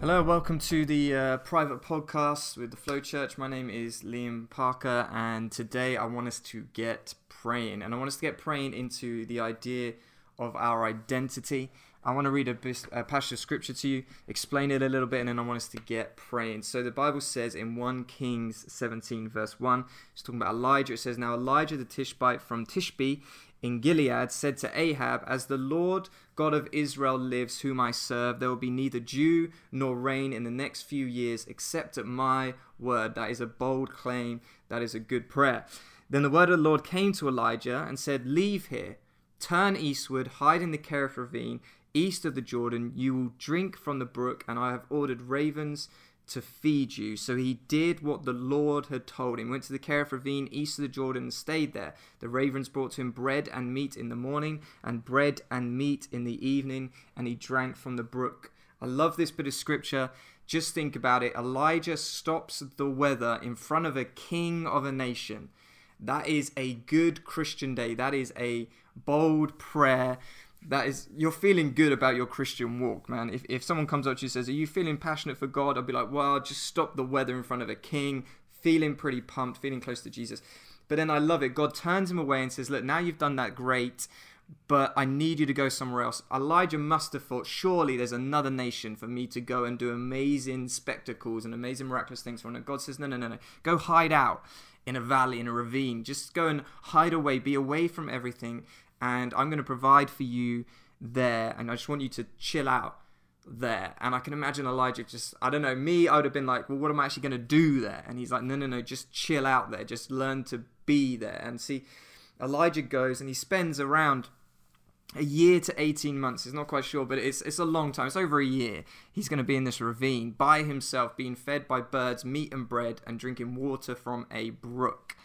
Hello, welcome to the uh, private podcast with the Flow Church. My name is Liam Parker, and today I want us to get praying, and I want us to get praying into the idea of our identity. I want to read a, a passage of scripture to you, explain it a little bit, and then I want us to get praying. So the Bible says in 1 Kings 17, verse 1, it's talking about Elijah. It says, Now Elijah the Tishbite from Tishbe in Gilead said to Ahab, As the Lord God of Israel lives, whom I serve, there will be neither dew nor rain in the next few years except at my word. That is a bold claim. That is a good prayer. Then the word of the Lord came to Elijah and said, Leave here, turn eastward, hide in the Kerith ravine, east of the Jordan. You will drink from the brook, and I have ordered ravens to feed you. So he did what the Lord had told him. Went to the Kerith ravine east of the Jordan and stayed there. The ravens brought to him bread and meat in the morning, and bread and meat in the evening, and he drank from the brook. I love this bit of scripture. Just think about it. Elijah stops the weather in front of a king of a nation. That is a good Christian day. That is a bold prayer that is you're feeling good about your Christian walk, man. If if someone comes up to you and says, "Are you feeling passionate for God?" I'll be like, "Well, just stop the weather in front of a king, feeling pretty pumped, feeling close to Jesus." But then I love it. God turns him away and says, "Look, now you've done that great, but I need you to go somewhere else." Elijah must have thought, "Surely there's another nation for me to go and do amazing spectacles and amazing miraculous things for." And God says, "No, no, no, no. Go hide out." in a valley, in a ravine. Just go and hide away, be away from everything, and I'm going to provide for you there. And I just want you to chill out there. And I can imagine Elijah just, I don't know, me, I would have been like, well, what am I actually going to do there? And he's like, no, no, no, just chill out there. Just learn to be there. And see, Elijah goes and he spends around a year to 18 months He's not quite sure but it's it's a long time it's over a year he's going to be in this ravine by himself being fed by birds meat and bread and drinking water from a brook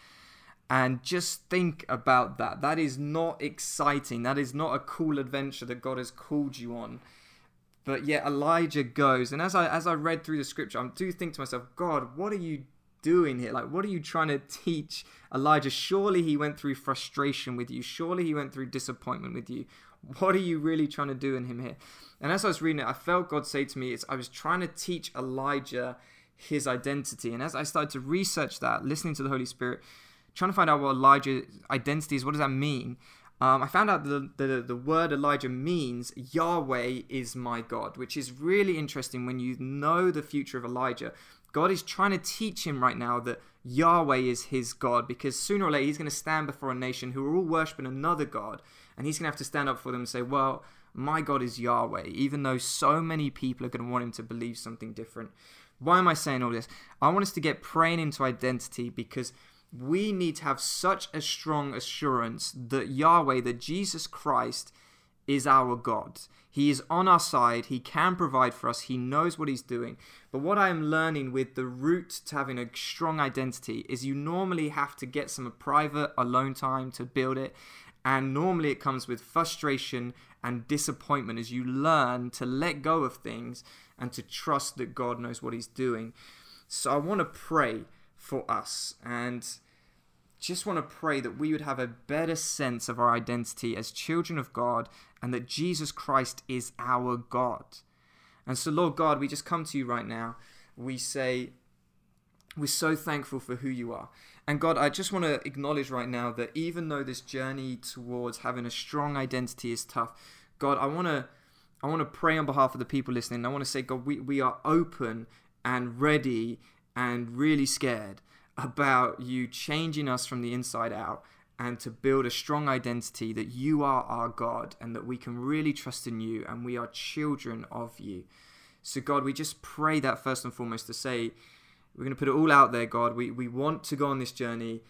and just think about that. That is not exciting. That is not a cool adventure that God has called you on. But yet Elijah goes, and as I as I read through the scripture, I do think to myself, God, what are you doing here? Like, what are you trying to teach Elijah? Surely he went through frustration with you. Surely he went through disappointment with you. What are you really trying to do in him here? And as I was reading it, I felt God say to me, it's I was trying to teach Elijah his identity. And as I started to research that, listening to the Holy Spirit, trying to find out what Elijah's identity is. What does that mean? Um, I found out the, the the word Elijah means Yahweh is my God, which is really interesting when you know the future of Elijah. God is trying to teach him right now that Yahweh is his God because sooner or later he's going to stand before a nation who are all worshiping another God and he's going to have to stand up for them and say, Well, my God is Yahweh, even though so many people are going to want him to believe something different. Why am I saying all this? I want us to get praying into identity because we need to have such a strong assurance that Yahweh, that Jesus Christ, is our God. He is on our side. He can provide for us. He knows what he's doing. But what I am learning with the route to having a strong identity is you normally have to get some private alone time to build it. And normally it comes with frustration and disappointment as you learn to let go of things and to trust that God knows what he's doing. So I want to pray for us and just want to pray that we would have a better sense of our identity as children of God and that Jesus Christ is our God. And so, Lord God, we just come to you right now. We say, we're so thankful for who you are. And God, I just want to acknowledge right now that even though this journey towards having a strong identity is tough, God, I want to I want to pray on behalf of the people listening. I want to say, God, we, we are open and ready and really scared about you changing us from the inside out and to build a strong identity that you are our God and that we can really trust in you and we are children of you. So, God, we just pray that first and foremost to say, we're going to put it all out there, God. We, we want to go on this journey.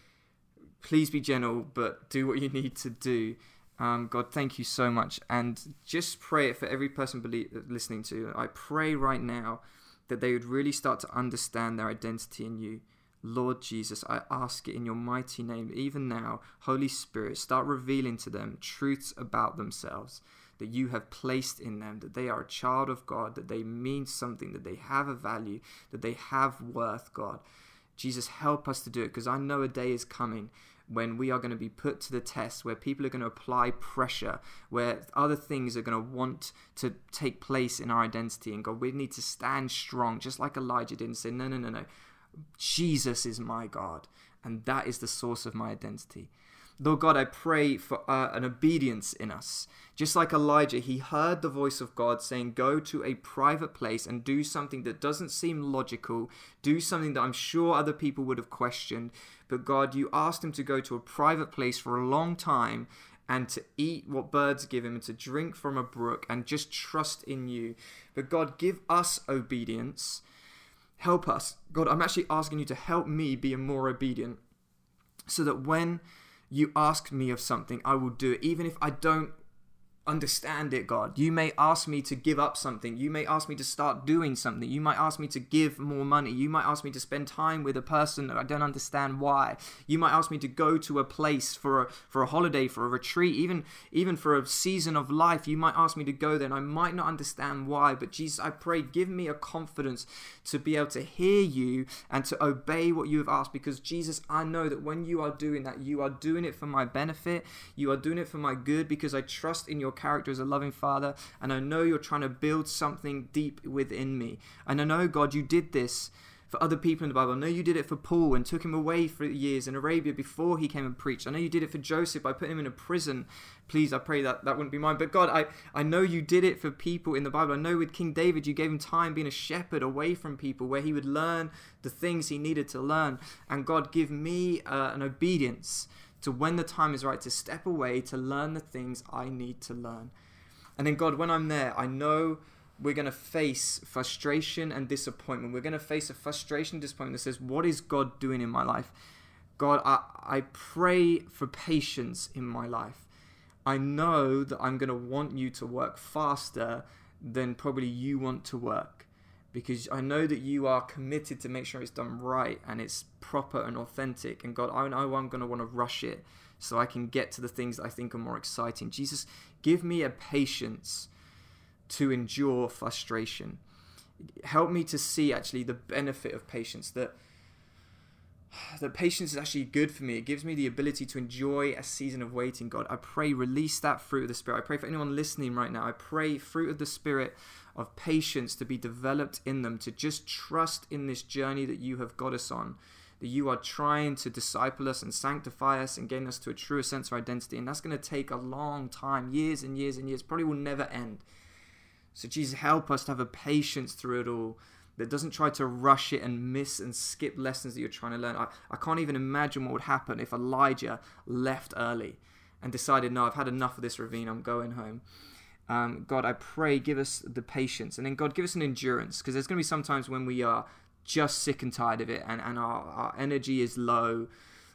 Please be gentle, but do what you need to do. Um, God, thank you so much. And just pray it for every person believe, listening to. I pray right now that they would really start to understand their identity in you. Lord Jesus, I ask it in your mighty name, even now, Holy Spirit, start revealing to them truths about themselves that you have placed in them, that they are a child of God, that they mean something, that they have a value, that they have worth, God. Jesus, help us to do it because I know a day is coming when we are going to be put to the test, where people are going to apply pressure, where other things are going to want to take place in our identity. And God, we need to stand strong, just like Elijah did and say, No, no, no, no. Jesus is my God, and that is the source of my identity. Lord God, I pray for uh, an obedience in us. Just like Elijah, he heard the voice of God saying, Go to a private place and do something that doesn't seem logical, do something that I'm sure other people would have questioned. But God, you asked him to go to a private place for a long time and to eat what birds give him and to drink from a brook and just trust in you. But God, give us obedience. Help us. God, I'm actually asking you to help me be more obedient so that when you ask me of something, I will do it, even if I don't understand it, God. You may ask me to give up something. You may ask me to start doing something. You might ask me to give more money. You might ask me to spend time with a person that I don't understand why. You might ask me to go to a place for a for a holiday, for a retreat, even even for a season of life. You might ask me to go there and I might not understand why, but Jesus, I pray give me a confidence to be able to hear you and to obey what you have asked because Jesus, I know that when you are doing that, you are doing it for my benefit. You are doing it for my good because I trust in your character as a loving father, and I know you're trying to build something deep within me. And I know, God, you did this for other people in the Bible. I know you did it for Paul and took him away for years in Arabia before he came and preached. I know you did it for Joseph by putting him in a prison. Please, I pray that that wouldn't be mine. But God, I, I know you did it for people in the Bible. I know with King David, you gave him time being a shepherd away from people where he would learn the things he needed to learn. And God, give me uh, an obedience to when the time is right to step away to learn the things I need to learn. And then, God, when I'm there, I know we're going to face frustration and disappointment. We're going to face a frustration disappointment that says, What is God doing in my life? God, I, I pray for patience in my life. I know that I'm going to want you to work faster than probably you want to work because I know that you are committed to make sure it's done right and it's proper and authentic. And God, I know I'm going to want to rush it so I can get to the things that I think are more exciting. Jesus, give me a patience to endure frustration. Help me to see actually the benefit of patience that that patience is actually good for me. It gives me the ability to enjoy a season of waiting, God. I pray, release that fruit of the Spirit. I pray for anyone listening right now. I pray, fruit of the Spirit of patience to be developed in them, to just trust in this journey that you have got us on, that you are trying to disciple us and sanctify us and gain us to a truer sense of identity. And that's going to take a long time, years and years and years, probably will never end. So, Jesus, help us to have a patience through it all that doesn't try to rush it and miss and skip lessons that you're trying to learn. I, I can't even imagine what would happen if Elijah left early and decided, no, I've had enough of this ravine, I'm going home. Um, God, I pray, give us the patience. And then, God, give us an endurance because there's going to be sometimes when we are just sick and tired of it and, and our, our energy is low,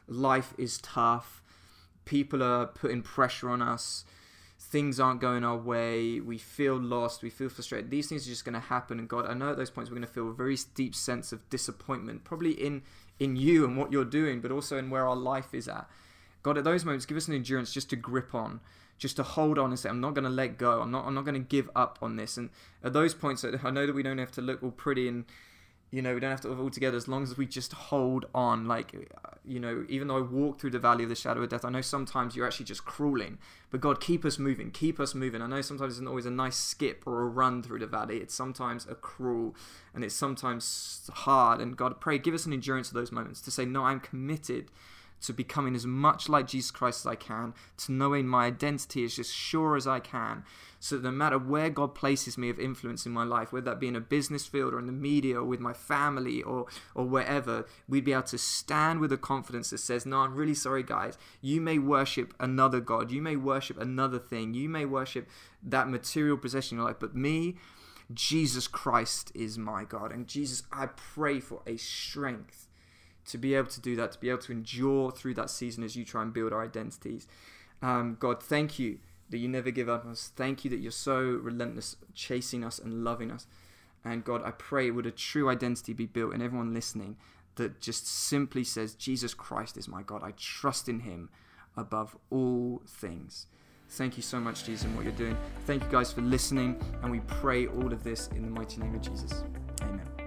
life is tough, people are putting pressure on us, things aren't going our way, we feel lost, we feel frustrated. These things are just going to happen. And God, I know at those points we're going to feel a very deep sense of disappointment, probably in, in you and what you're doing, but also in where our life is at. God, at those moments, give us an endurance just to grip on just to hold on and say, I'm not going to let go. I'm not. I'm not going to give up on this. And at those points, I know that we don't have to look all pretty and you know we don't have to have all together as long as we just hold on. Like you know, even though I walk through the valley of the shadow of death, I know sometimes you're actually just crawling. But God, keep us moving. Keep us moving. I know sometimes it's not always a nice skip or a run through the valley. It's sometimes a crawl, and it's sometimes hard. And God, pray, give us an endurance of those moments to say, no, I'm committed to becoming as much like Jesus Christ as I can, to knowing my identity as just sure as I can, so that no matter where God places me of influence in my life, whether that be in a business field or in the media or with my family or or wherever, we'd be able to stand with a confidence that says, No, I'm really sorry, guys. You may worship another God, you may worship another thing, you may worship that material possession in your life, but me, Jesus Christ is my God. And Jesus, I pray for a strength to be able to do that, to be able to endure through that season as you try and build our identities. Um, God, thank you that you never give up on us. Thank you that you're so relentless, chasing us and loving us. And God, I pray, would a true identity be built in everyone listening that just simply says, Jesus Christ is my God. I trust in him above all things. Thank you so much, Jesus, and what you're doing. Thank you guys for listening, and we pray all of this in the mighty name of Jesus. Amen.